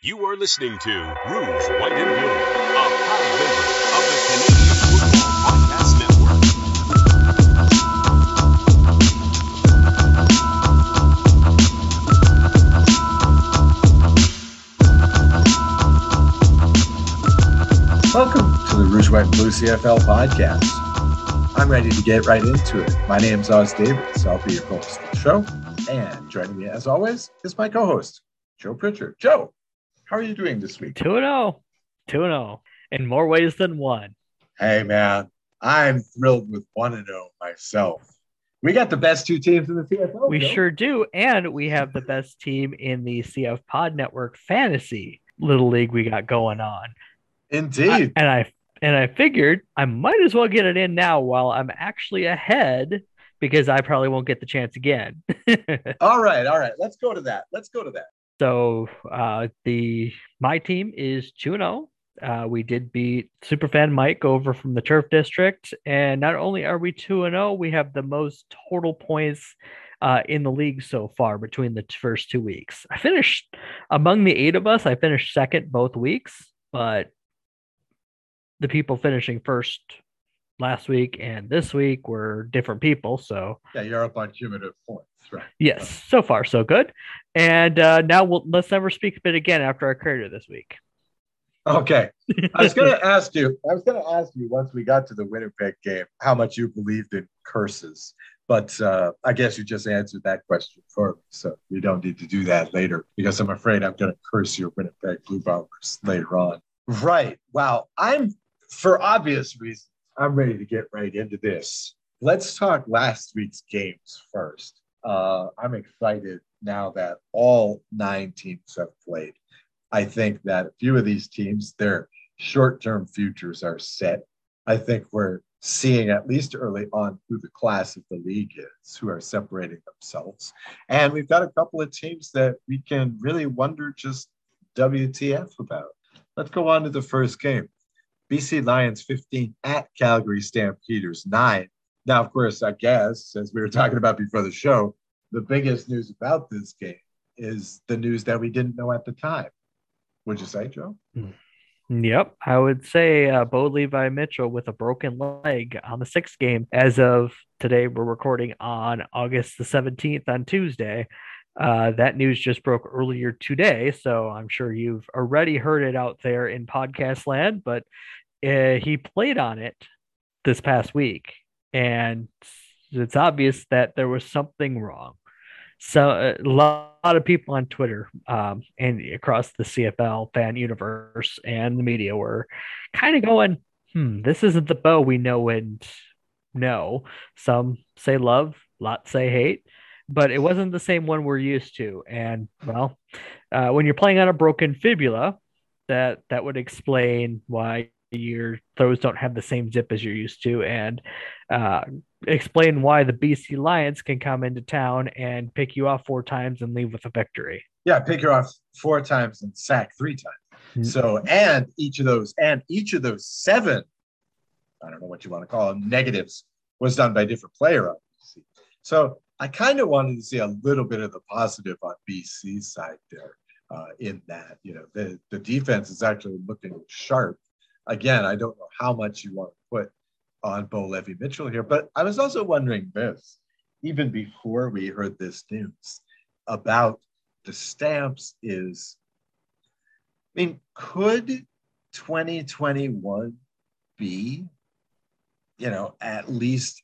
You are listening to Rouge, White, and Blue, a proud member of the Canadian Football Podcast Network. Welcome to the Rouge White and Blue CFL podcast. I'm ready to get right into it. My name is Os Davis. I'll be your host of the show. And joining me, as always, is my co host, Joe Pritchard. Joe, how are you doing this week? 2 0. 2 0. In more ways than one. Hey, man, I'm thrilled with 1 0 myself. We got the best two teams in the CFL. We sure do. And we have the best team in the CF Pod Network fantasy little league we got going on. Indeed. and I and I figured I might as well get it in now while I'm actually ahead because I probably won't get the chance again. all right. All right. Let's go to that. Let's go to that. So uh, the my team is 2 0. Uh, we did beat Superfan Mike over from the Turf District, and not only are we two and zero, we have the most total points uh, in the league so far between the first two weeks. I finished among the eight of us. I finished second both weeks, but the people finishing first last week and this week were different people. So Yeah, you're up on cumulative points, right? yes, so far so good. And uh, now we'll let's never speak of it again after our career this week. Okay. I was going to ask you, I was going to ask you once we got to the Winnipeg game, how much you believed in curses. But uh, I guess you just answered that question for me. So you don't need to do that later because I'm afraid I'm going to curse your Winnipeg Blue Bombers later on. Right. Wow. I'm, for obvious reasons, I'm ready to get right into this. Let's talk last week's games first. Uh, I'm excited now that all nine teams have played. I think that a few of these teams, their short term futures are set. I think we're seeing, at least early on, who the class of the league is, who are separating themselves. And we've got a couple of teams that we can really wonder just WTF about. Let's go on to the first game. BC Lions 15 at Calgary Stampeders 9. Now, of course, I guess, as we were talking about before the show, the biggest news about this game is the news that we didn't know at the time. Would you say, Joe? Yep, I would say uh, Bo Levi Mitchell with a broken leg on the sixth game. As of today, we're recording on August the 17th on Tuesday. Uh, that news just broke earlier today, so I'm sure you've already heard it out there in podcast land. But uh, he played on it this past week, and it's obvious that there was something wrong. So a lot of people on Twitter um, and across the CFL fan universe and the media were kind of going, "Hmm, this isn't the Bo we know and know." Some say love, lots say hate, but it wasn't the same one we're used to. And well, uh, when you're playing on a broken fibula, that that would explain why your throws don't have the same zip as you're used to, and uh, explain why the BC Lions can come into town and pick you off four times and leave with a victory. Yeah, pick you off four times and sack three times. Mm. So, and each of those, and each of those seven, I don't know what you want to call them, negatives was done by a different player on BC. So I kind of wanted to see a little bit of the positive on BC's side there uh, in that, you know, the, the defense is actually looking sharp. Again, I don't know how much you want to put on Bo Levi Mitchell here, but I was also wondering this, even before we heard this news about the stamps is, I mean, could 2021 be, you know, at least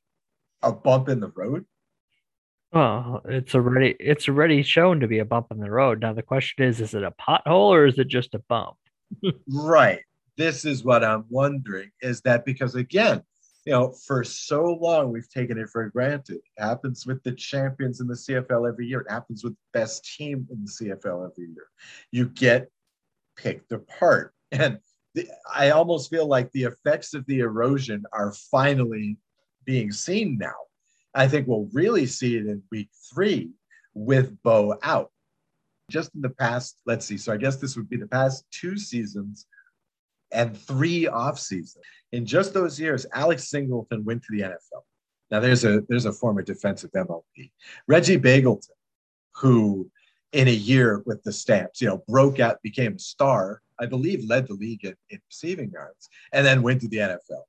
a bump in the road? Well, it's already it's already shown to be a bump in the road. Now the question is, is it a pothole or is it just a bump? Right. This is what I'm wondering is that because, again, you know, for so long we've taken it for granted. It happens with the champions in the CFL every year. It happens with the best team in the CFL every year. You get picked apart. And the, I almost feel like the effects of the erosion are finally being seen now. I think we'll really see it in week three with Bo out. Just in the past, let's see. So I guess this would be the past two seasons and three off seasons. In just those years, Alex Singleton went to the NFL. Now there's a there's a former defensive MOP, Reggie Bagleton, who in a year with the Stamps. You know, broke out, became a star. I believe led the league in, in receiving yards, and then went to the NFL.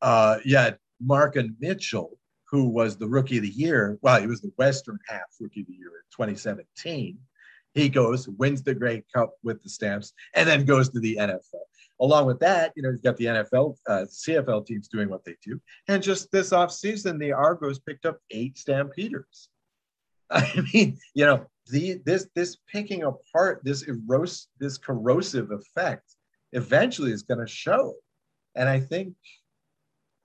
Uh, yeah, Marken Michel, who was the rookie of the year. Well, he was the Western half rookie of the year in 2017. He goes, wins the Grey Cup with the Stamps, and then goes to the NFL. Along with that, you know, you've got the NFL, uh, CFL teams doing what they do. And just this offseason, the Argos picked up eight Stampeders. I mean, you know, the this this picking apart, this eros this corrosive effect eventually is going to show. And I think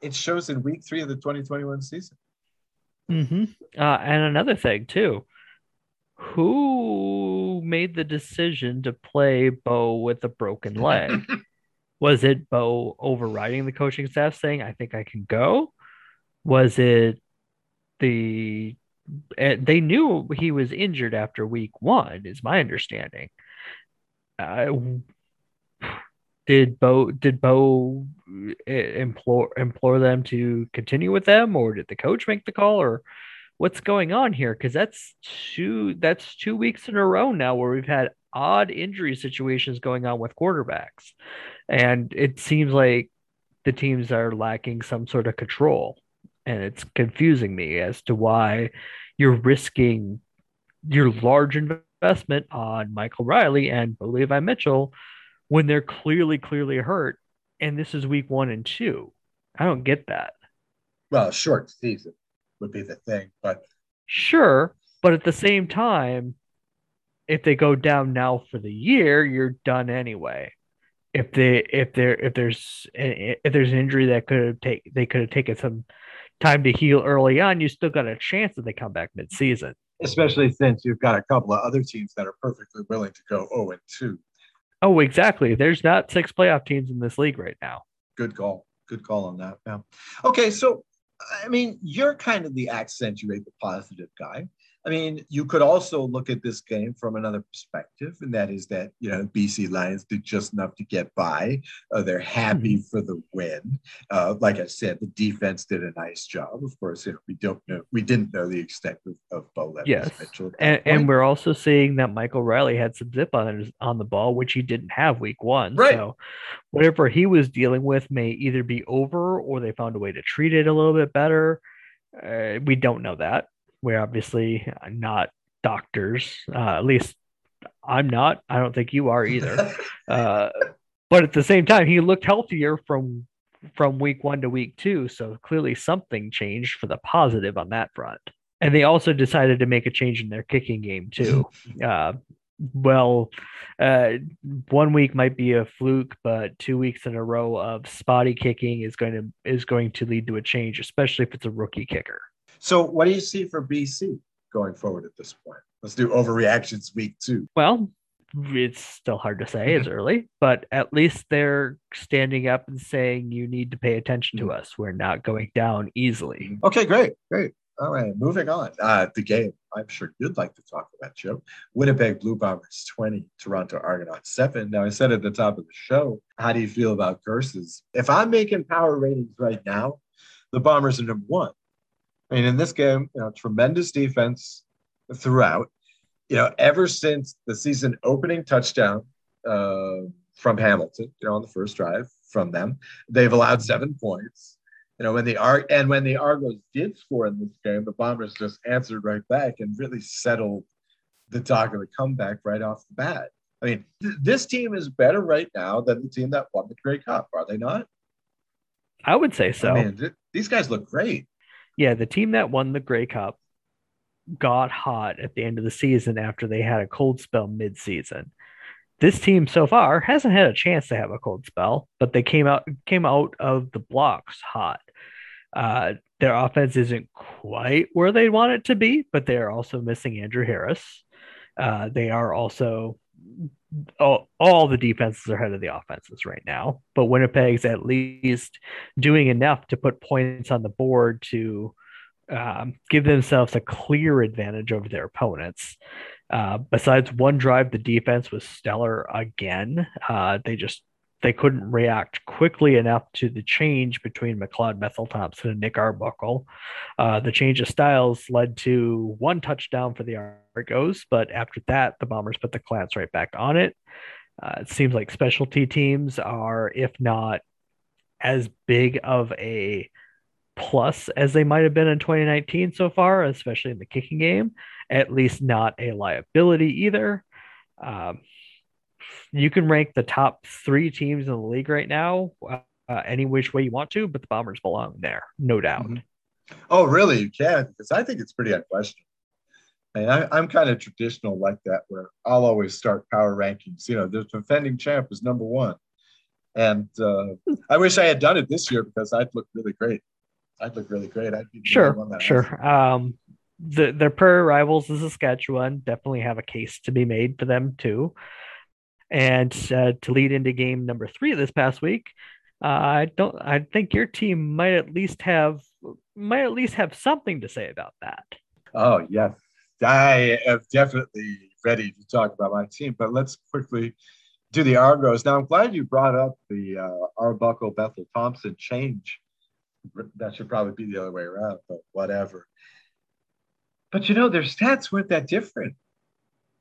it shows in week three of the 2021 season. Mm-hmm. Uh, and another thing too, who made the decision to play Bo with a broken leg? Was it Bo overriding the coaching staff saying, I think I can go? Was it the eh, they knew he was injured after week one, is my understanding. Uh, did Bo did Bo eh, implore implore them to continue with them, or did the coach make the call, or what's going on here? Because that's two that's two weeks in a row now where we've had odd injury situations going on with quarterbacks. And it seems like the teams are lacking some sort of control. And it's confusing me as to why you're risking your large investment on Michael Reilly and Levi Mitchell when they're clearly, clearly hurt. And this is week one and two. I don't get that. Well, short season would be the thing, but sure. But at the same time, if they go down now for the year, you're done anyway. If they if there if there's eh, eh, if there's an injury that could have take they could have taken some time to heal early on, you still got a chance that they come back mid-season. Especially since you've got a couple of other teams that are perfectly willing to go 0 and 2. Oh, exactly. There's not six playoff teams in this league right now. Good call. Good call on that. Yeah. Okay, so I mean, you're kind of the accentuate the positive guy. I mean, you could also look at this game from another perspective, and that is that you know BC Lions did just enough to get by. Uh, they're happy mm-hmm. for the win. Uh, like I said, the defense did a nice job. Of course, you know, we don't know, we didn't know the extent of, of Bo Levis yes. Mitchell. And, and, we're also seeing that Michael Reilly had some zip on his, on the ball, which he didn't have week one. Right. So whatever he was dealing with may either be over or they found a way to treat it a little bit better. Uh, we don't know that. We're obviously not doctors. Uh, at least I'm not. I don't think you are either. uh, but at the same time, he looked healthier from from week one to week two. So clearly something changed for the positive on that front. And they also decided to make a change in their kicking game too. Uh, well, uh, one week might be a fluke, but two weeks in a row of spotty kicking is going to is going to lead to a change, especially if it's a rookie kicker. So, what do you see for BC going forward at this point? Let's do overreactions week two. Well, it's still hard to say. It's early, but at least they're standing up and saying, you need to pay attention to us. We're not going down easily. Okay, great. Great. All right, moving on. Uh, the game, I'm sure you'd like to talk about, Joe. Winnipeg Blue Bombers 20, Toronto Argonauts 7. Now, I said at the top of the show, how do you feel about curses? If I'm making power ratings right now, the Bombers are number one. I mean, in this game, you know, tremendous defense throughout. You know, ever since the season opening touchdown uh, from Hamilton, you know, on the first drive from them, they've allowed seven points. You know, when the Ar- and when the Argos did score in this game, the Bombers just answered right back and really settled the talk of the comeback right off the bat. I mean, th- this team is better right now than the team that won the Grey Cup, are they not? I would say so. I mean, th- these guys look great yeah, the team that won the Grey Cup got hot at the end of the season after they had a cold spell mid-season. This team so far hasn't had a chance to have a cold spell, but they came out came out of the blocks hot. Uh, their offense isn't quite where they want it to be, but they are also missing Andrew Harris. Uh, they are also all, all the defenses are ahead of the offenses right now, but Winnipeg's at least doing enough to put points on the board to um, give themselves a clear advantage over their opponents. Uh, besides one drive, the defense was stellar again. Uh, they just they couldn't react quickly enough to the change between McLeod Bethel Thompson and Nick Arbuckle. Uh, the change of styles led to one touchdown for the Argos, but after that, the Bombers put the clamps right back on it. Uh, it seems like specialty teams are, if not as big of a plus as they might have been in 2019 so far, especially in the kicking game, at least not a liability either. Um, you can rank the top three teams in the league right now uh, any which way you want to, but the Bombers belong there, no doubt. Mm-hmm. Oh, really? You can because I think it's pretty unquestionable. And I, am kind of traditional like that, where I'll always start power rankings. You know, the defending champ is number one, and uh, I wish I had done it this year because I'd look really great. I'd look really great. I'd be sure, sure. Um, the their prayer rivals is Saskatchewan. Definitely have a case to be made for them too. And uh, to lead into game number three this past week, uh, I don't. I think your team might at least have might at least have something to say about that. Oh yes, I am definitely ready to talk about my team. But let's quickly do the Argos. Now I'm glad you brought up the uh, Arbuckle Bethel Thompson change. That should probably be the other way around, but whatever. But you know, their stats weren't that different.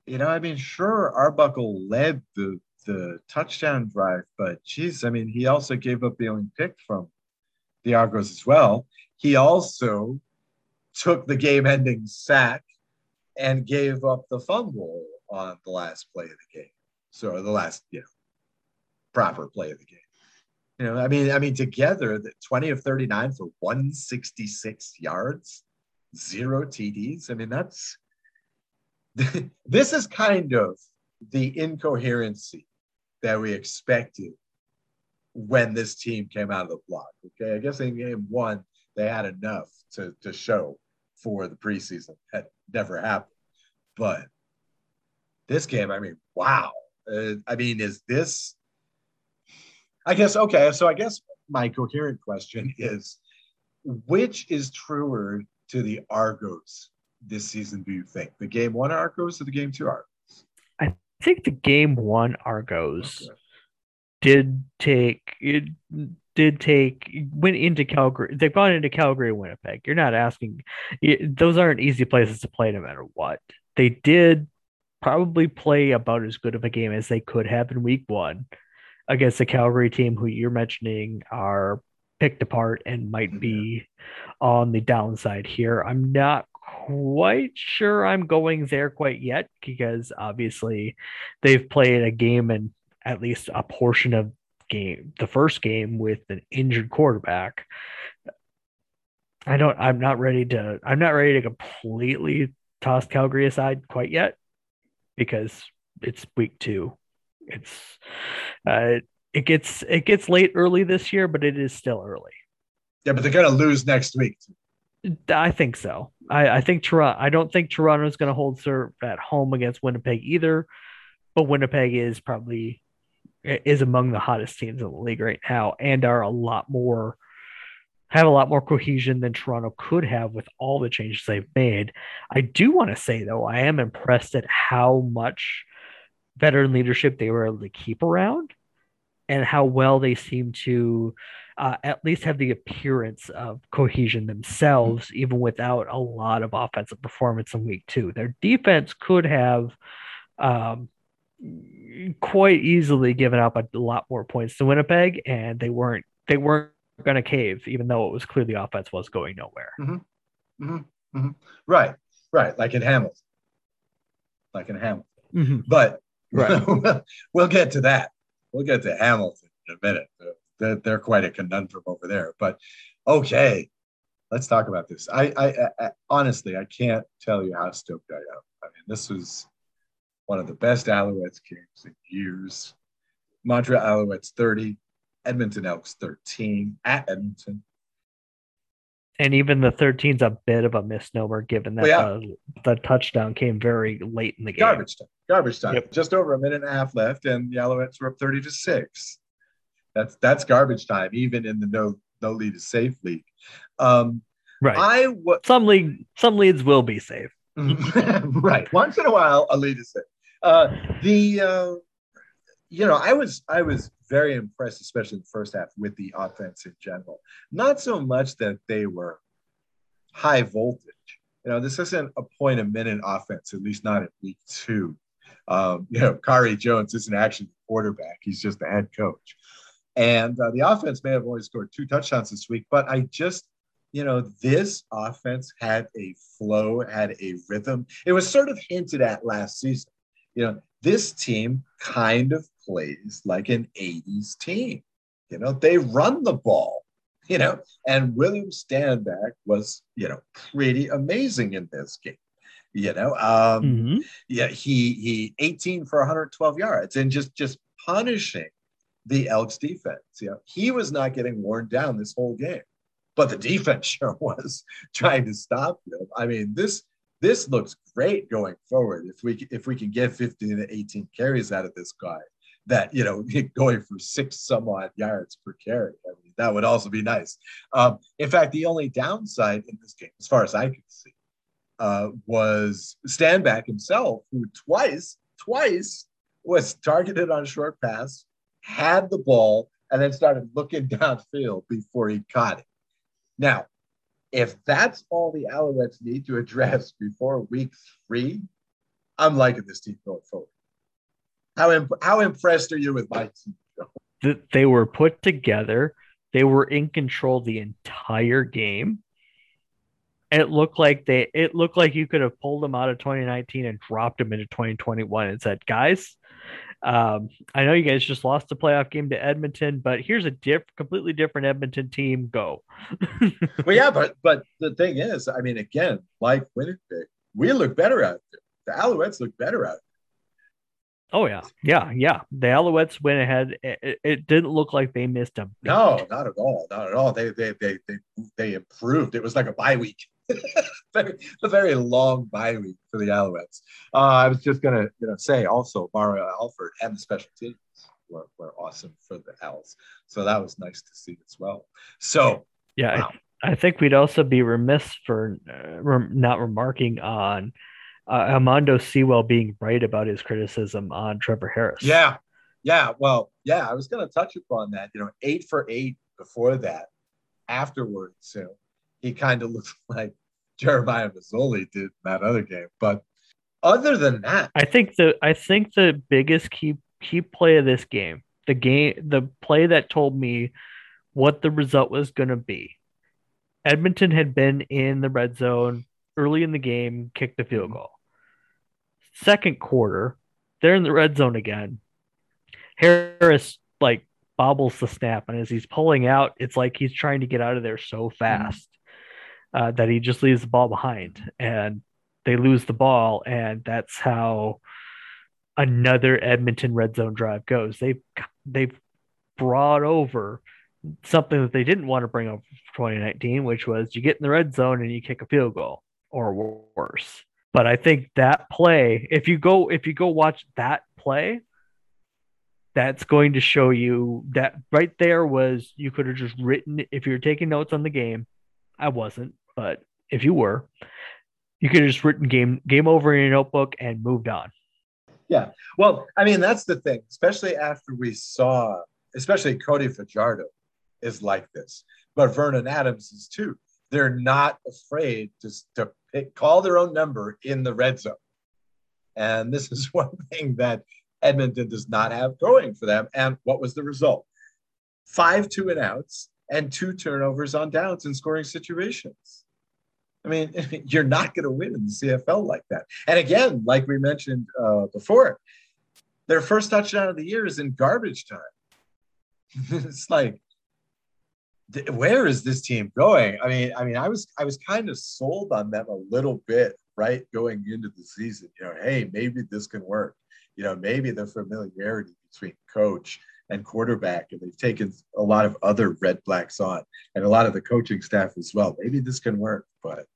You know, I mean, sure, Arbuckle led the the touchdown drive, but geez, I mean, he also gave up the only pick from the Argos as well. He also took the game-ending sack and gave up the fumble on the last play of the game. So the last, you know, proper play of the game. You know, I mean, I mean, together, the 20 of 39 for 166 yards, zero TDs. I mean, that's this is kind of the incoherency that we expected when this team came out of the block. Okay. I guess in game one, they had enough to, to show for the preseason. Had never happened. But this game, I mean, wow. Uh, I mean, is this, I guess, okay. So I guess my coherent question is which is truer to the Argos this season do you think? The game one Argos or the game two Argos? I think the game one Argos okay. did take it did take went into Calgary. They've gone into Calgary, and Winnipeg. You're not asking; those aren't easy places to play, no matter what. They did probably play about as good of a game as they could have in Week One against the Calgary team, who you're mentioning are picked apart and might be mm-hmm. on the downside here. I'm not quite sure I'm going there quite yet because obviously they've played a game and at least a portion of game the first game with an injured quarterback. I don't I'm not ready to I'm not ready to completely toss Calgary aside quite yet because it's week 2. It's uh it gets it gets late early this year but it is still early. Yeah, but they're going to lose next week. I think so. I, I think Toronto. I don't think Toronto is going to hold serve at home against Winnipeg either, but Winnipeg is probably is among the hottest teams in the league right now, and are a lot more have a lot more cohesion than Toronto could have with all the changes they've made. I do want to say though, I am impressed at how much veteran leadership they were able to keep around, and how well they seem to uh, at least have the appearance of cohesion themselves, even without a lot of offensive performance in week two. Their defense could have um, quite easily given up a lot more points to Winnipeg, and they weren't they weren't going to cave, even though it was clear the offense was going nowhere. Mm-hmm. Mm-hmm. mm-hmm. Right, right, like in Hamilton, like in Hamilton. Mm-hmm. But right. we'll get to that. We'll get to Hamilton in a minute they're, they're quite a conundrum over there. But okay, let's talk about this. I, I, I, honestly, I can't tell you how stoked I am. I mean, this was one of the best Alouettes games in years. Montreal Alouettes 30, Edmonton Elks 13 at Edmonton. And even the 13's a bit of a misnomer given that well, yeah. the, the, touchdown came very late in the game. Garbage time. Garbage time. Yep. Just over a minute and a half left, and the Alouettes were up 30 to 6. That's that's garbage time, even in the no no lead is safe league. Um, right. I w- some league some leads will be safe. right. Once in a while, a lead is safe. Uh, the uh, you know, I was I was very impressed, especially in the first half, with the offense in general. Not so much that they were high voltage. You know, this isn't a point a minute offense, at least not in week two. Um, you know, Khari Jones isn't actually the quarterback; he's just the head coach. And uh, the offense may have only scored two touchdowns this week, but I just, you know, this offense had a flow, had a rhythm. It was sort of hinted at last season. You know, this team kind of plays like an 80s team. You know, they run the ball, you know, and William Stanback was, you know, pretty amazing in this game. You know, um, Mhm. yeah, he he 18 for 112 yards and just just punishing the Elks defense. You know, he was not getting worn down this whole game, but the defense sure was trying to stop them. I mean, this this looks great going forward. If we if we can get 15 to 18 carries out of this guy, that you know going for six some odd yards per carry, I mean, that would also be nice. Um, in fact, the only downside in this game, as far as I can see, uh, was Stanback himself, who twice twice was targeted on short pass, had the ball, and then started looking downfield before he caught it. Now, if that's all the Alouettes need to address before week three, I'm liking this team going forward. How, imp- how impressed are you with my team? Th- they were put together. They were in control the entire game. It looked like they it looked like you could have pulled them out of 2019 and dropped them into 2021 and said, guys, um, I know you guys just lost the playoff game to Edmonton, but here's a diff- completely different Edmonton team. Go. Well, yeah, but but the thing is, I mean, again, like Winnipeg, we look better out there. The Alouettes look better out there. Oh yeah, yeah, yeah. The Alouettes went ahead. It, it didn't look like they missed them. No, not at all. Not at all. They they they they they improved. It was like a bye week. very, a very long bye week for the Alouettes. Uh, I was just gonna you know say also Mario Alford and the special teams were, were awesome for the Owls. So that was nice to see as well. So Yeah, Wow. I, I think we'd also be remiss for uh, rem- not remarking on uh, Armando Sewell being right about his criticism on Trevor Harris. yeah, yeah. Well, yeah, I was gonna touch upon that. You know, eight for eight before that. Afterwards, you know, he kind of looked like Jeremiah Masoli did in that other game. But other than that, I think the I think the biggest key key play of this game, the game, the play that told me what the result was going to be. Edmonton had been in the red zone early in the game, kicked the field mm-hmm. goal. Second quarter, they're in the red zone again. Harris like bobbles the snap, and as he's pulling out, it's like he's trying to get out of there so mm-hmm. fast uh, that he just leaves the ball behind, and they lose the ball, and that's how another Edmonton red zone drive goes. They've they've brought over something that they didn't want to bring over for 2019, which was you get in the red zone and you kick a field goal or worse. But I think that play, if you go if you go watch that play, that's going to show you that right there was you could have just written if you're taking notes on the game. I wasn't, but if you were, you could have just written game game over in your notebook and moved on. Yeah. Well, I mean, that's the thing, especially after we saw, especially Cody Fajardo is like this, but Vernon Adams is too. They're not afraid to, to pick, call their own number in the red zone. And this is one thing that Edmonton does not have going for them. And what was the result? Five two and outs and two turnovers on downs in scoring situations. I mean, you're not going to win in the CFL like that. And again, like we mentioned uh, before, their first touchdown of the year is in garbage time. it's like, th- where is this team going? I mean, I mean, I was I was kind of sold on them a little bit, right, going into the season. You know, hey, maybe this can work. You know, maybe the familiarity between coach and quarterback, and they've taken a lot of other Redblacks on, and a lot of the coaching staff as well. Maybe this can work, but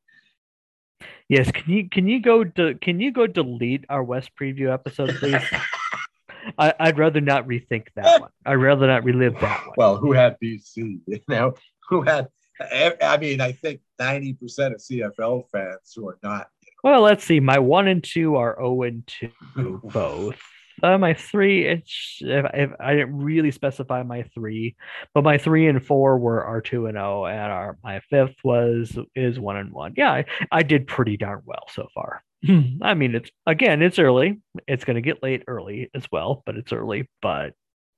Yes, can you can you go to can you go delete our West preview episode, please? I, I'd rather not rethink that one. I'd rather not relive that one. well, who had BC? You know, who had? I mean, I think ninety percent of CFL fans who are not. Well, let's see. My one and two are zero and two both. Uh, my three, it's if, if I didn't really specify my three, but my three and four were R two and O, and our my fifth was is one and one. Yeah, I, I did pretty darn well so far. I mean, it's again, it's early. It's gonna get late early as well, but it's early. But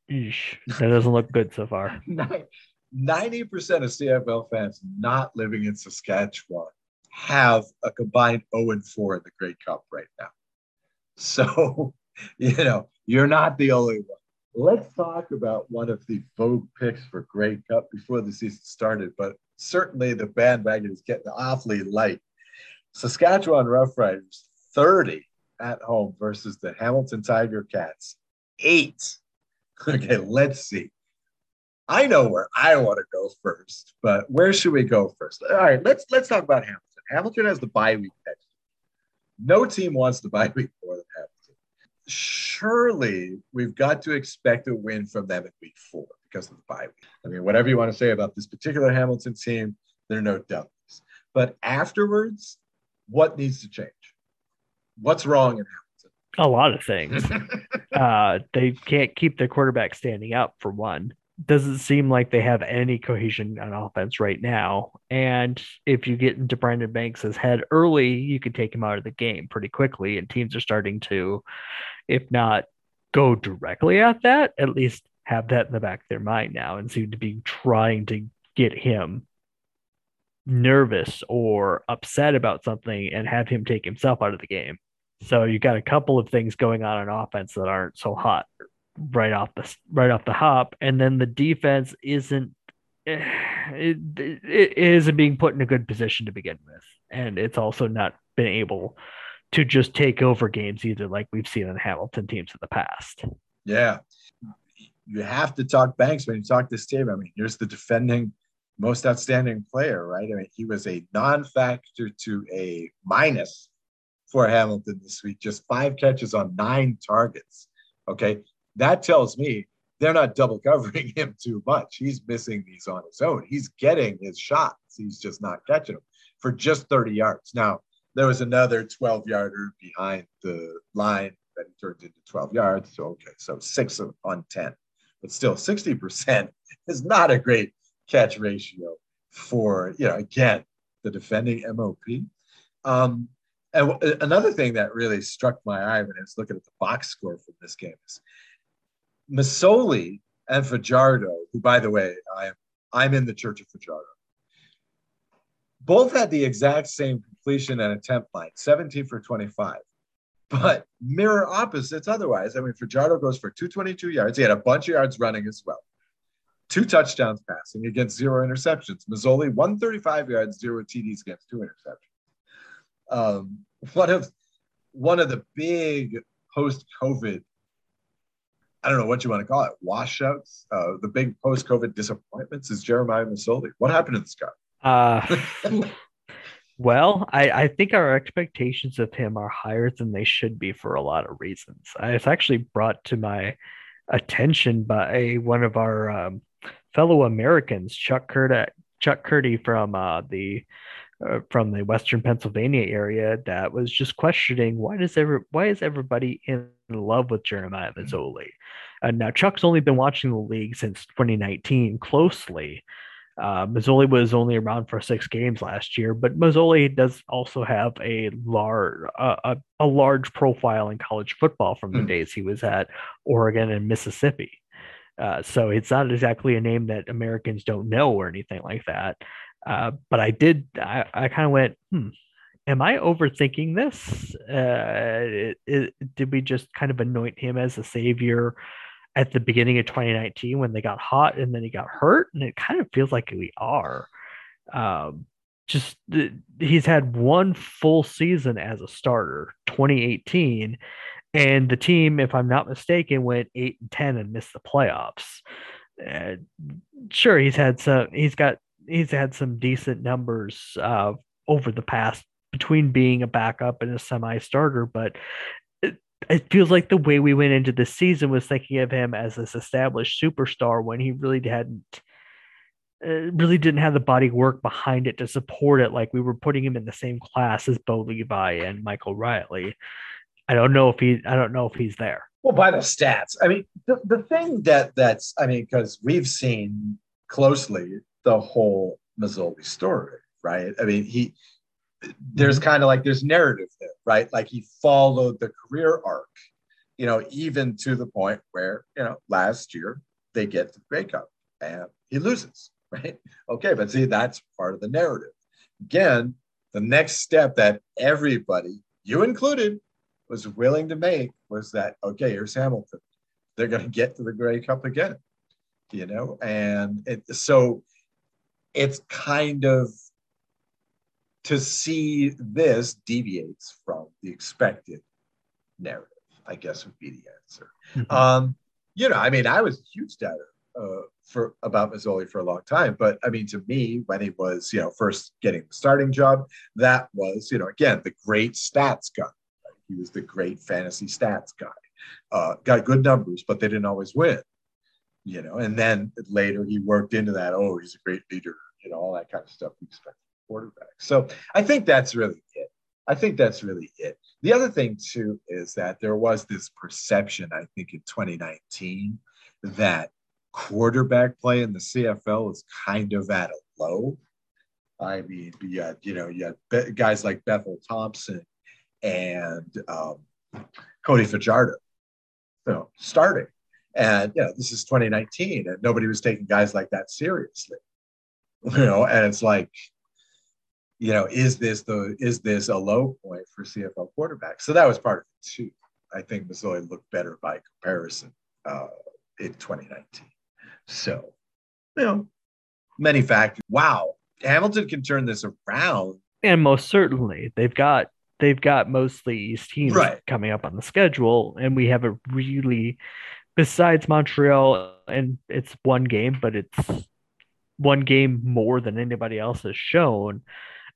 eesh, that doesn't look good so far. Ninety percent of CFL fans not living in Saskatchewan have a combined 0 and 4 in the Grey Cup right now. So, you know, you're not the only one. Let's talk about one of the vogue picks for Grey Cup before the season started, but certainly the bandwagon is getting awfully light. Saskatchewan Roughriders 30 at home versus the Hamilton Tiger Cats 8. Okay, let's see. I know where I want to go first, but where should we go first? All right, let's let's talk about Hamilton. Hamilton has the bye week next. No team wants the bye week more than Hamilton. Surely we've got to expect a win from them in week four because of the bye week. I mean, whatever you want to say about this particular Hamilton team, they're no dummies. But afterwards, what needs to change? What's wrong in Hamilton? A lot of things. uh, they can't keep their quarterback standing up for one. Doesn't seem like they have any cohesion on offense right now. And if you get into Brandon Banks' head early, you can take him out of the game pretty quickly. And teams are starting to, if not go directly at that, at least have that in the back of their mind now and seem to be trying to get him nervous or upset about something and have him take himself out of the game. So you've got a couple of things going on in offense that aren't so hot right off the right off the hop, and then the defense isn't eh, it, it isn't being put in a good position to begin with, and it's also not been able to just take over games either, like we've seen in Hamilton teams in the past. Yeah, you have to talk Banks when you talk this team. I mean, here's the defending most outstanding player, right? I mean, he was a non-factor to a minus for Hamilton this week, just five catches on nine targets. Okay. That tells me they're not double covering him too much. He's missing these on his own. He's getting his shots. He's just not catching them for just 30 yards. Now, there was another 12 yarder behind the line that he turned into 12 yards. So, okay. So six on 10, but still 60% is not a great catch ratio for, you know, again, the defending MOP. Um, and w- another thing that really struck my eye when I was looking at the box score from this game is Masoli and Fajardo, who, by the way, I am I'm in the Church of Fajardo. Both had the exact same completion and attempt line, 17 for 25, but mirror opposites otherwise. I mean, Fajardo goes for 222 yards. He had a bunch of yards running as well. Two touchdowns passing against zero interceptions. Masoli, 135 yards, zero TDs against two interceptions. Um, one of one of the big post-COVID I don't know what you want to call it, washouts, uh, the big post COVID disappointments is Jeremiah Masoli. What happened to this guy? Uh, well, I, I think our expectations of him are higher than they should be for a lot of reasons. It's actually brought to my attention by one of our um, fellow Americans, Chuck Curdy, Chuck Curdy from uh, the uh, from the Western Pennsylvania area, that was just questioning why does every why is everybody in love with Jeremiah Masoli. And now Chuck's only been watching the league since 2019 closely. Uh, Masoli was only around for six games last year, but Masoli does also have a large uh, a, a large profile in college football from the mm. days he was at Oregon and Mississippi. Uh, so it's not exactly a name that Americans don't know or anything like that. Uh, but I did, I, I kind of went, hmm, am I overthinking this? Uh, it, it, did we just kind of anoint him as a savior at the beginning of 2019 when they got hot and then he got hurt? And it kind of feels like we are. Um, just he's had one full season as a starter, 2018, and the team, if I'm not mistaken, went eight and ten and missed the playoffs. Uh, sure, he's had some. He's got. He's had some decent numbers uh, over the past between being a backup and a semi-starter, but it, it feels like the way we went into the season was thinking of him as this established superstar when he really hadn't uh, really didn't have the body work behind it to support it. Like we were putting him in the same class as Bo Levi and Michael Reilly. I don't know if he I don't know if he's there. Well, by the stats, I mean the, the thing that that's I mean because we've seen closely the whole Masoli story, right? I mean he there's mm-hmm. kind of like there's narrative there, right? Like he followed the career arc, you know, even to the point where you know last year they get the Grey Cup and he loses, right? Okay, but see that's part of the narrative. Again, the next step that everybody, you included, was willing to make was that okay, here's Hamilton. They're going to get to the Grey Cup again, you know, and it, so it's kind of to see this deviates from the expected narrative. I guess would be the answer. Mm-hmm. Um, you know, I mean, I was a huge doubter uh, for about Masoli for a long time. But I mean, to me, when he was, you know, first getting the starting job, that was, you know, again, the great stats guy. Right? He was the great fantasy stats guy. Uh, got good numbers, but they didn't always win. You know, and then later he worked into that. Oh, he's a great leader. You know, all that kind of stuff we expect quarterback. So I think that's really it. I think that's really it. The other thing too is that there was this perception, I think, in 2019 that quarterback play in the CFL is kind of at a low. I mean, you had, you know, you had guys like Bethel Thompson and um, Cody Fajardo, you know, starting. And, you know, this is 2019 and nobody was taking guys like that seriously, you know, and it's like, you know, is this the, is this a low point for CFL quarterbacks? So that was part of it too. I think Masoli looked better by comparison uh, in 2019. So, you know, many factors. Wow, Hamilton can turn this around. And most certainly, they've got they've got mostly East teams right. coming up on the schedule, and we have a really, besides Montreal, and it's one game, but it's one game more than anybody else has shown.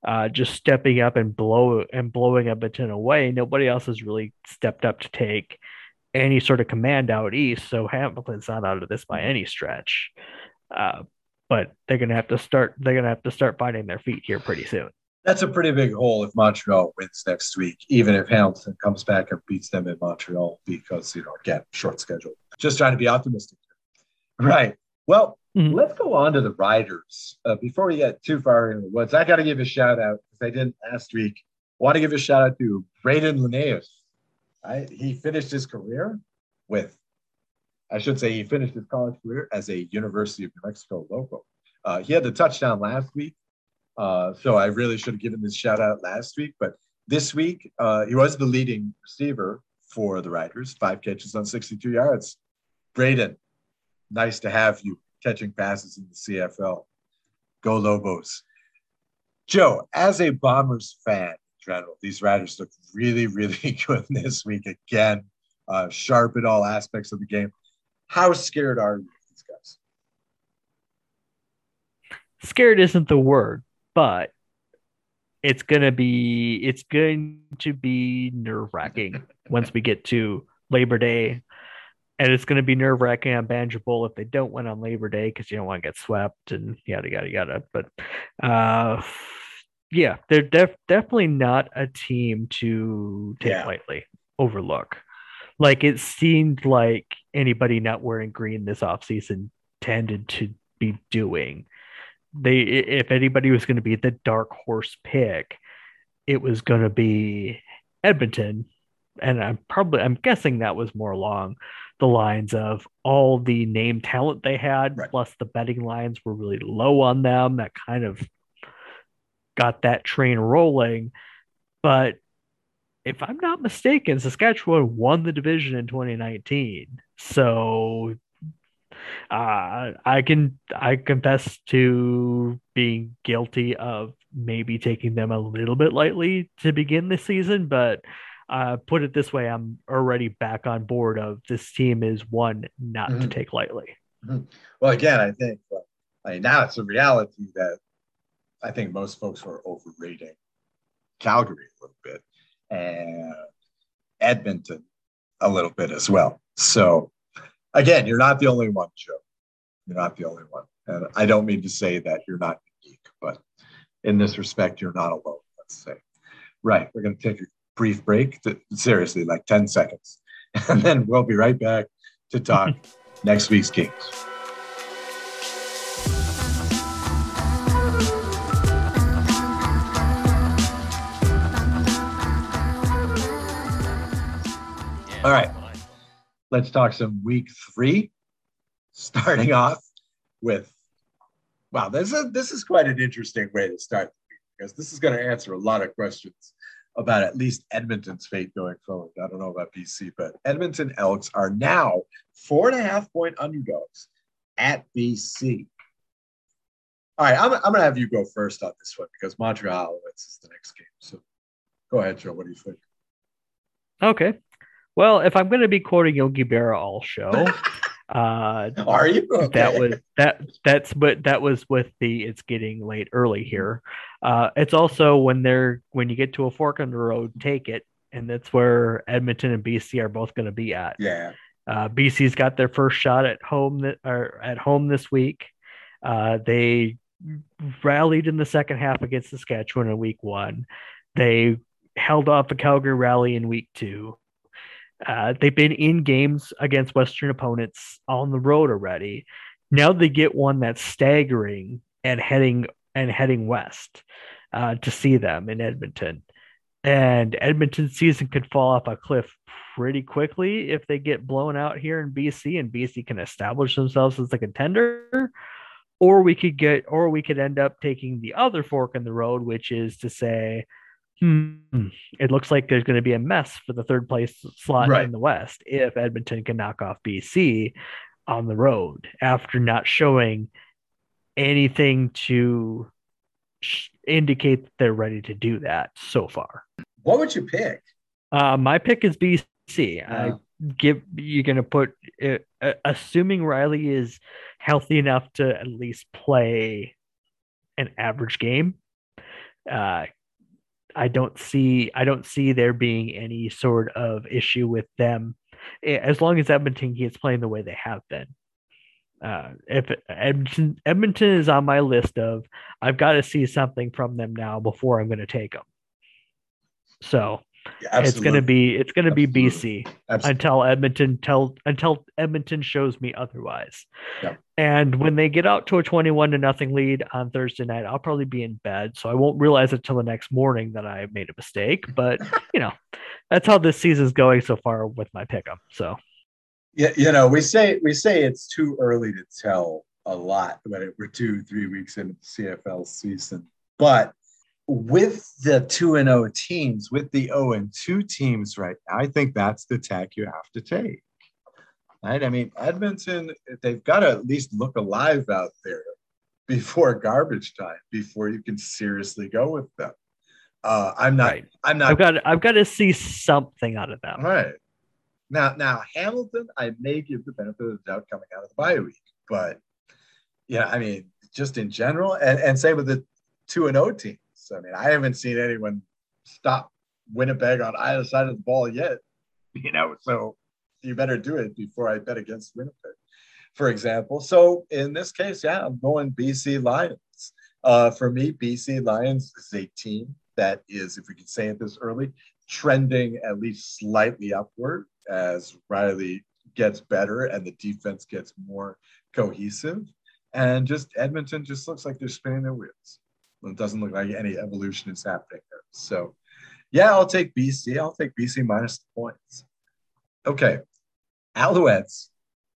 Uh, just stepping up and blow and blowing Edmonton away. Nobody else has really stepped up to take any sort of command out east. So Hamilton's not out of this by any stretch. Uh, but they're gonna have to start. They're gonna have to start finding their feet here pretty soon. That's a pretty big hole if Montreal wins next week, even if Hamilton comes back and beats them in Montreal, because you know again short schedule. Just trying to be optimistic. Right. Well, mm-hmm. let's go on to the riders uh, before we get too far in the woods. I got to give a shout out because I didn't last week. Want to give a shout out to Brayden Lenius Right? He finished his career with, I should say, he finished his college career as a University of New Mexico local. Uh, he had the touchdown last week, uh, so I really should have given this shout out last week. But this week, uh, he was the leading receiver for the Riders, five catches on 62 yards. Brayden, nice to have you catching passes in the CFL. Go Lobos. Joe, as a Bombers fan, general. These Riders look really, really good this week again, uh, sharp in all aspects of the game. How scared are you of these guys? Scared isn't the word, but it's gonna be it's going to be nerve wracking once we get to Labor Day. And it's going to be nerve wracking on Banjo Bowl if they don't win on Labor Day because you don't want to get swept and yada yada yada. But uh, yeah, they're def- definitely not a team to take yeah. lightly, overlook. Like it seemed like anybody not wearing green this offseason tended to be doing. They if anybody was going to be the dark horse pick, it was going to be Edmonton. And I'm probably I'm guessing that was more along the lines of all the name talent they had, right. plus the betting lines were really low on them. That kind of got that train rolling. But if I'm not mistaken, Saskatchewan won the division in 2019. So uh, I can I confess to being guilty of maybe taking them a little bit lightly to begin the season, but uh, put it this way, I'm already back on board of this team is one not mm-hmm. to take lightly. Mm-hmm. Well, again, I think I mean, now it's a reality that I think most folks were overrating Calgary a little bit and Edmonton a little bit as well. So, again, you're not the only one, Joe. You're not the only one. And I don't mean to say that you're not unique, but in this respect, you're not alone, let's say. Right. We're going to take a brief break. To, seriously, like 10 seconds. and then we'll be right back to talk next week's games. All right, let's talk some week three, starting off with wow, this is this is quite an interesting way to start because this is going to answer a lot of questions about at least Edmonton's fate going forward. I don't know about BC, but Edmonton Elks are now four and a half point underdogs at BC. All right, I'm, I'm going to have you go first on this one because Montreal is the next game. So go ahead, Joe. What do you think? Okay. Well, if I'm going to be quoting Yogi Berra all show, uh, are you? Okay. That was that. That's but that was with the it's getting late early here. Uh, it's also when they're when you get to a fork in the road, take it, and that's where Edmonton and BC are both going to be at. Yeah. Uh, BC's got their first shot at home that or at home this week. Uh, they rallied in the second half against Saskatchewan in week one. They held off a Calgary rally in week two. Uh, they've been in games against Western opponents on the road already. Now they get one that's staggering and heading and heading west uh, to see them in Edmonton. And Edmonton's season could fall off a cliff pretty quickly if they get blown out here in BC and BC can establish themselves as a contender. Or we could get, or we could end up taking the other fork in the road, which is to say, hmm, it looks like there's going to be a mess for the third place slot Right. in the West if Edmonton can knock off BC on the road after not showing anything to sh- indicate that they're ready to do that so far. What would you pick? Uh, my pick is BC. I give you're going to put, uh, uh, assuming Reilly is healthy enough to at least play an average game. Uh, I don't see I don't see there being any sort of issue with them eh, as long as Edmonton keeps playing the way they have been. Uh, if Edmonton Edmonton is on my list of I've got to see something from them now before I'm going to take them. So Yeah, it's going to be it's going to be BC Absolutely. until Edmonton tell until Edmonton shows me otherwise. Yeah. And when they get out to a 21 to nothing lead on Thursday night, I'll probably be in bed, so I won't realize it till the next morning that I made a mistake. But you know, that's how this season's going so far with my pick'em. So Yeah, you know, we say we say it's too early to tell a lot when it, we're two, three weeks into the CFL season. But with the two and O teams, with the O and two teams right now, I think that's the tack you have to take. Right? I mean, Edmonton, they've got to at least look alive out there before garbage time, before you can seriously go with them. Uh, I'm not. right. I'm not I've got I've got to see something out of them. right. Now, now Hamilton, I may give the benefit of the doubt coming out of the bye week, but yeah, I mean, just in general, and, and same with the two and O teams. I mean, I haven't seen anyone stop Winnipeg on either side of the ball yet. You know, so you better do it before I bet against Winnipeg, for example. So in this case, yeah, I'm going BC Lions. Uh, for me, BC Lions is a team that is, if we can say it this early, trending at least slightly upward as Reilly gets better and the defense gets more cohesive. And just Edmonton just looks like they're spinning their wheels. It doesn't look like any evolution is happening there. So, yeah, I'll take BC. I'll take BC minus the points. Okay. Alouettes,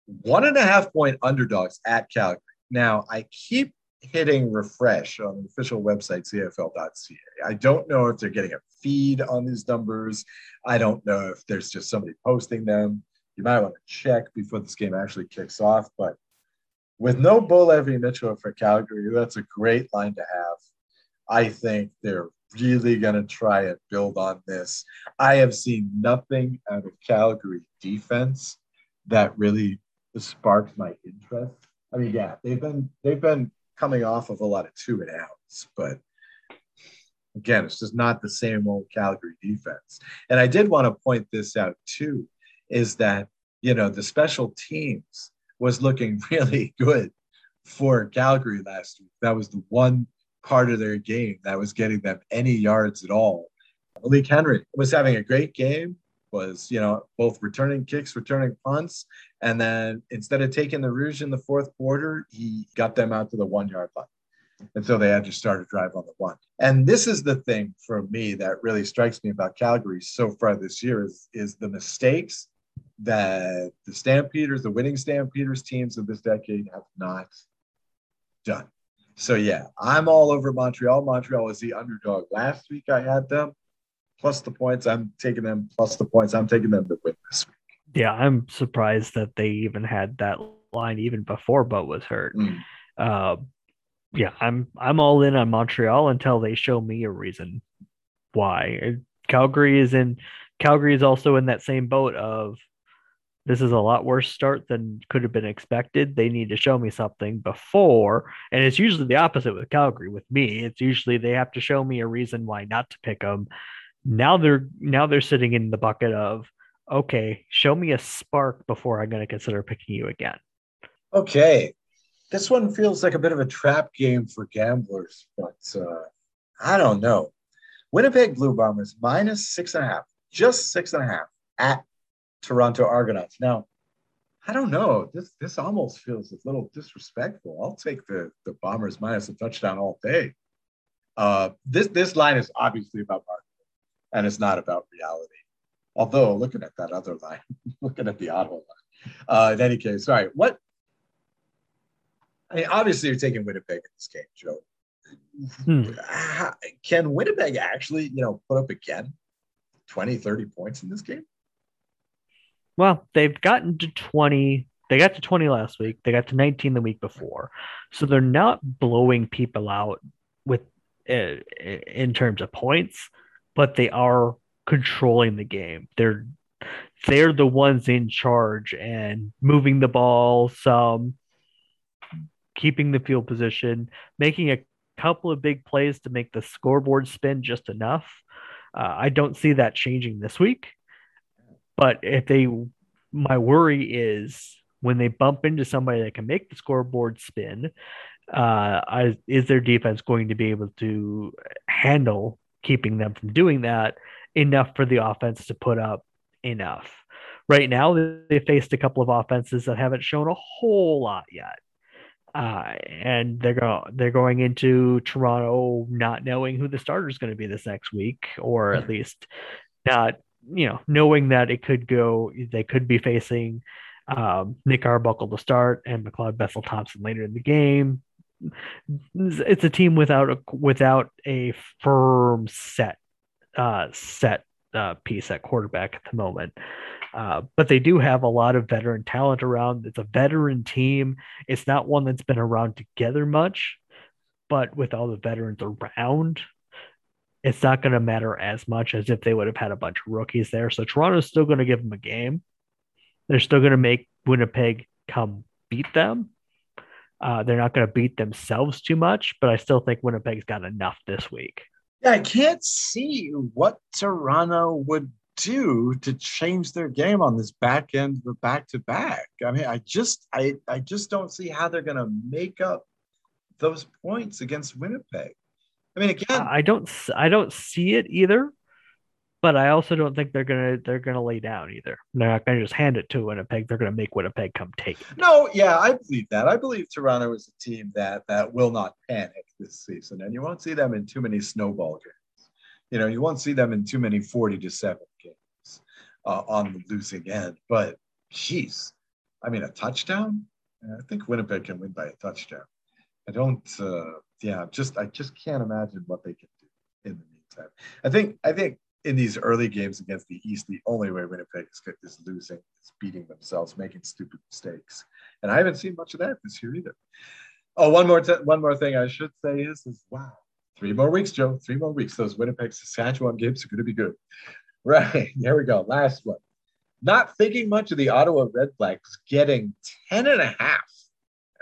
one and a half point underdogs at Calgary. Now, I keep hitting refresh on the official website, cfl.ca. I don't know if they're getting a feed on these numbers. I don't know if there's just somebody posting them. You might want to check before this game actually kicks off. But with no Bo Levi Mitchell for Calgary, that's a great line to have. I think they're really going to try and build on this. I have seen nothing out of Calgary defense that really sparked my interest. I mean, yeah, they've been they've been coming off of a lot of two and outs, but again, it's just not the same old Calgary defense. And I did want to point this out too, is that you know the special teams was looking really good for Calgary last week. That was the one part of their game that was getting them any yards at all. Malik Henry was having a great game, was, you know, both returning kicks, returning punts, and then instead of taking the Rouge in the fourth quarter, he got them out to the one yard line. And so they had to start a drive on the one. And this is the thing for me that really strikes me about Calgary so far this year is, is the mistakes that the Stampeders, the winning Stampeders teams of this decade have not done. So yeah, I'm all over Montreal. Montreal was the underdog last week. I had them plus the points. I'm taking them plus the points. I'm taking them to win this week. Yeah, I'm surprised that they even had that line even before Bo was hurt. Mm. Uh, yeah, I'm I'm all in on Montreal until they show me a reason why. Calgary is in Calgary is also in that same boat of this is a lot worse start than could have been expected. They need to show me something before, and it's usually the opposite with Calgary. With me, it's usually they have to show me a reason why not to pick them. Now they're now they're sitting in the bucket of okay, show me a spark before I'm going to consider picking you again. Okay, this one feels like a bit of a trap game for gamblers, but uh, I don't know. Winnipeg Blue Bombers minus six and a half, just six and a half at Toronto Argonauts. Now, I don't know. This this almost feels a little disrespectful. I'll take the the Bombers minus a touchdown all day. Uh, this this line is obviously about market, and it's not about reality. Although looking at that other line, looking at the Ottawa line. Uh, in any case, sorry. What? I mean, obviously you're taking Winnipeg in this game, Joe. Hmm. Can Winnipeg actually, you know, put up again 20, 30 points in this game? Well, they've gotten to 20. They got to 20 last week. They got to 19 the week before. So they're not blowing people out with uh, in terms of points, but they are controlling the game. They're they're the ones in charge and moving the ball some, keeping the field position, making a couple of big plays to make the scoreboard spin just enough. Uh, I don't see that changing this week. But if they, my worry is when they bump into somebody that can make the scoreboard spin, uh, I, is their defense going to be able to handle keeping them from doing that enough for the offense to put up enough? Right now, they faced a couple of offenses that haven't shown a whole lot yet. Uh, and they're going they're going into Toronto not knowing who the starter is going to be this next week, or at least not you know, knowing that it could go, they could be facing um, Nick Arbuckle to start and McLeod Bethel Thompson later in the game. It's a team without a without a firm set uh, set uh, piece at quarterback at the moment. Uh, but they do have a lot of veteran talent around. It's a veteran team. It's not one that's been around together much, but with all the veterans around, it's not going to matter as much as if they would have had a bunch of rookies there. So Toronto's still going to give them a game. They're still going to make Winnipeg come beat them. Uh, they're not going to beat themselves too much, but I still think Winnipeg's got enough this week. Yeah, I can't see what Toronto would do to change their game on this back end of the back to back. I mean, I just I I just don't see how they're gonna make up those points against Winnipeg. I mean, again, I don't I don't see it either, but I also don't think they're gonna they're gonna lay down either. They're not gonna just hand it to Winnipeg. They're gonna make Winnipeg come take it. No, yeah, I believe that. I believe Toronto is a team that that will not panic this season, and you won't see them in too many snowball games. You know, you won't see them in too many forty to seven games uh, on the losing end. But, jeez, I mean, a touchdown. I think Winnipeg can win by a touchdown. I don't. Uh, yeah, just I just can't imagine what they can do in the meantime. I think I think in these early games against the East, the only way Winnipeg is, is losing is beating themselves, making stupid mistakes, and I haven't seen much of that this year either. Oh, one more t- one more thing I should say is is wow, three more weeks, Joe, three more weeks. Those Winnipeg Saskatchewan games are going to be good. Right, here we go. Last one. Not thinking much of the Ottawa Redblacks getting 10 and a half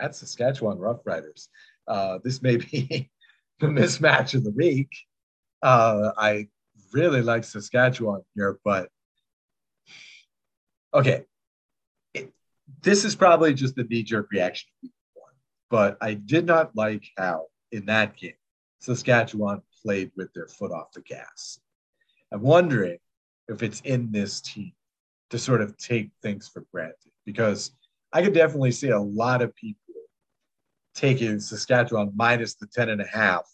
at Saskatchewan Roughriders. Uh, this may be the mismatch of the week. Uh, I really like Saskatchewan here, but okay, it, this is probably just a knee jerk reaction but I did not like how in that game Saskatchewan played with their foot off the gas. I'm wondering if it's in this team to sort of take things for granted because I could definitely see a lot of people taking Saskatchewan minus the 10 and a half,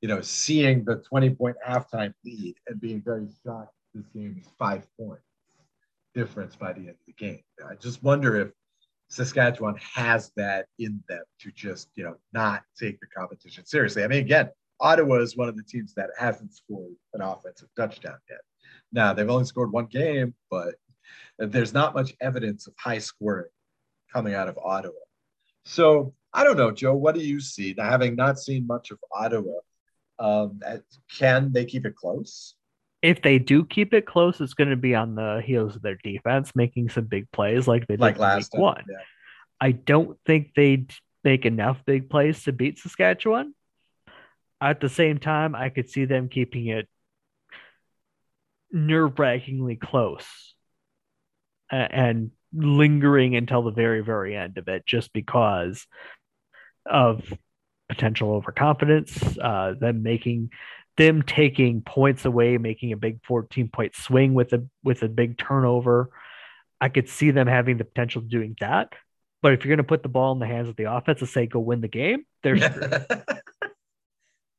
you know, seeing the 20 point halftime lead and being very shocked this game is five points difference by the end of the game. I just wonder if Saskatchewan has that in them to just, you know, not take the competition seriously. I mean, again, Ottawa is one of the teams that hasn't scored an offensive touchdown yet. Now, they've only scored one game, but there's not much evidence of high scoring coming out of Ottawa. So I don't know, Joe, what do you see? Now, having not seen much of Ottawa, um, can they keep it close? If they do keep it close, it's going to be on the heels of their defense making some big plays like they did like last week one. Yeah. I don't think they'd make enough big plays to beat Saskatchewan. At the same time, I could see them keeping it nerve wrackingly close and lingering until the very, very end of it, just because of potential overconfidence, uh, them making them taking points away, making a big 14 point swing with a with a big turnover. I could see them having the potential of doing that. But if you're going to put the ball in the hands of the offense and say go win the game, there's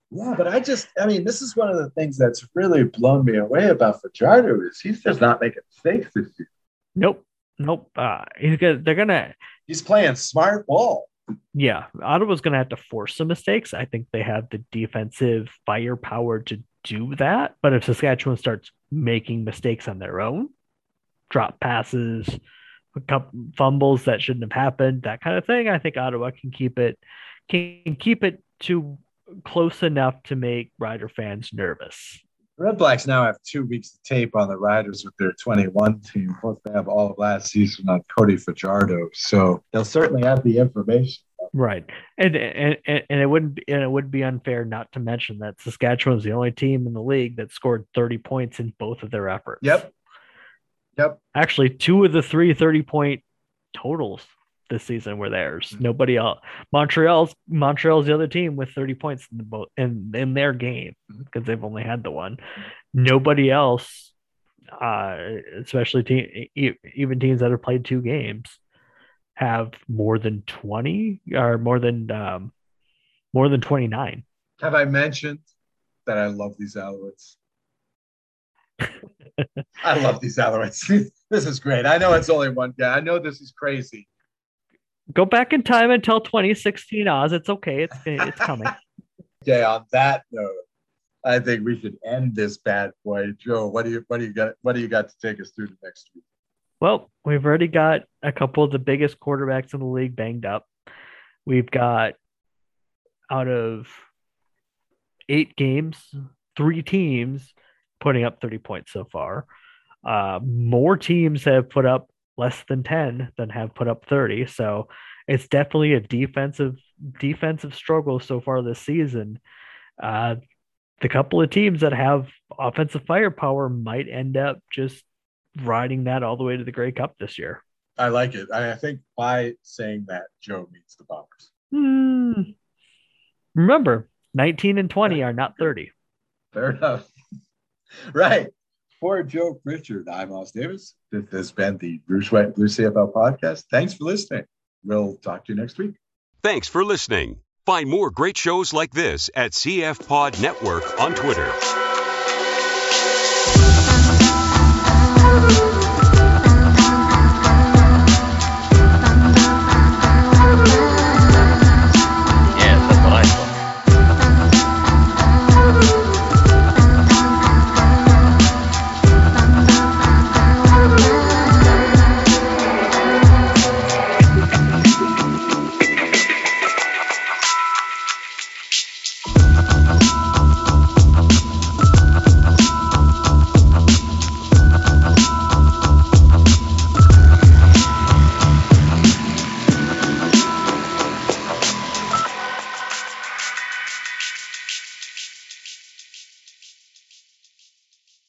Yeah, but I just, I mean, this is one of the things that's really blown me away about Fajardo is he's just not making mistakes this year. Nope, nope. Uh, he's gonna, they're gonna. He's playing smart ball. Yeah, Ottawa's gonna have to force some mistakes. I think they have the defensive firepower to do that. But if Saskatchewan starts making mistakes on their own, drop passes, a couple fumbles that shouldn't have happened, that kind of thing, I think Ottawa can keep it can keep it to close enough to make Rider fans nervous. Redblacks now have two weeks of tape on the Riders with their 21 team. Plus, they have all of last season on Cody Fajardo, so they'll certainly have the information. Right, and and and it wouldn't be, and it would be unfair not to mention that Saskatchewan is the only team in the league that scored 30 points in both of their efforts. Yep. Yep. Actually, two of the three 30 point totals this season were theirs. Mm-hmm. Nobody else. Montreal's Montreal's the other team with 30 points in the boat in in their game because mm-hmm. they've only had the one. Nobody else, uh, especially team, even teams that have played two games, have more than 20 or more than um, more than 29. Have I mentioned that I love these Alouettes? I love these Alouettes. this is great. I know it's only one guy. I know this is crazy go back in time until 2016 Os. It's okay. It's it's coming. okay. On that note, I think we should end this bad boy. Joe, what do you what do you got? What do you got to take us through the next week? Well, we've already got a couple of the biggest quarterbacks in the league banged up. We've got out of eight games, three teams putting up 30 points so far. Uh, more teams have put up less than 10 than have put up 30. So it's definitely a defensive defensive struggle so far this season. Uh, the couple of teams that have offensive firepower might end up just riding that all the way to the Grey Cup this year. I like it. I think by saying that, Joe meets the Bombers. Hmm. Remember, 19 and 20 are not 30. Fair enough. right. For Joe Pritchard, I'm Os Davis. This has been the Rouge White Blue CFL podcast. Thanks for listening. We'll talk to you next week. Thanks for listening. Find more great shows like this at CF Pod Network on Twitter.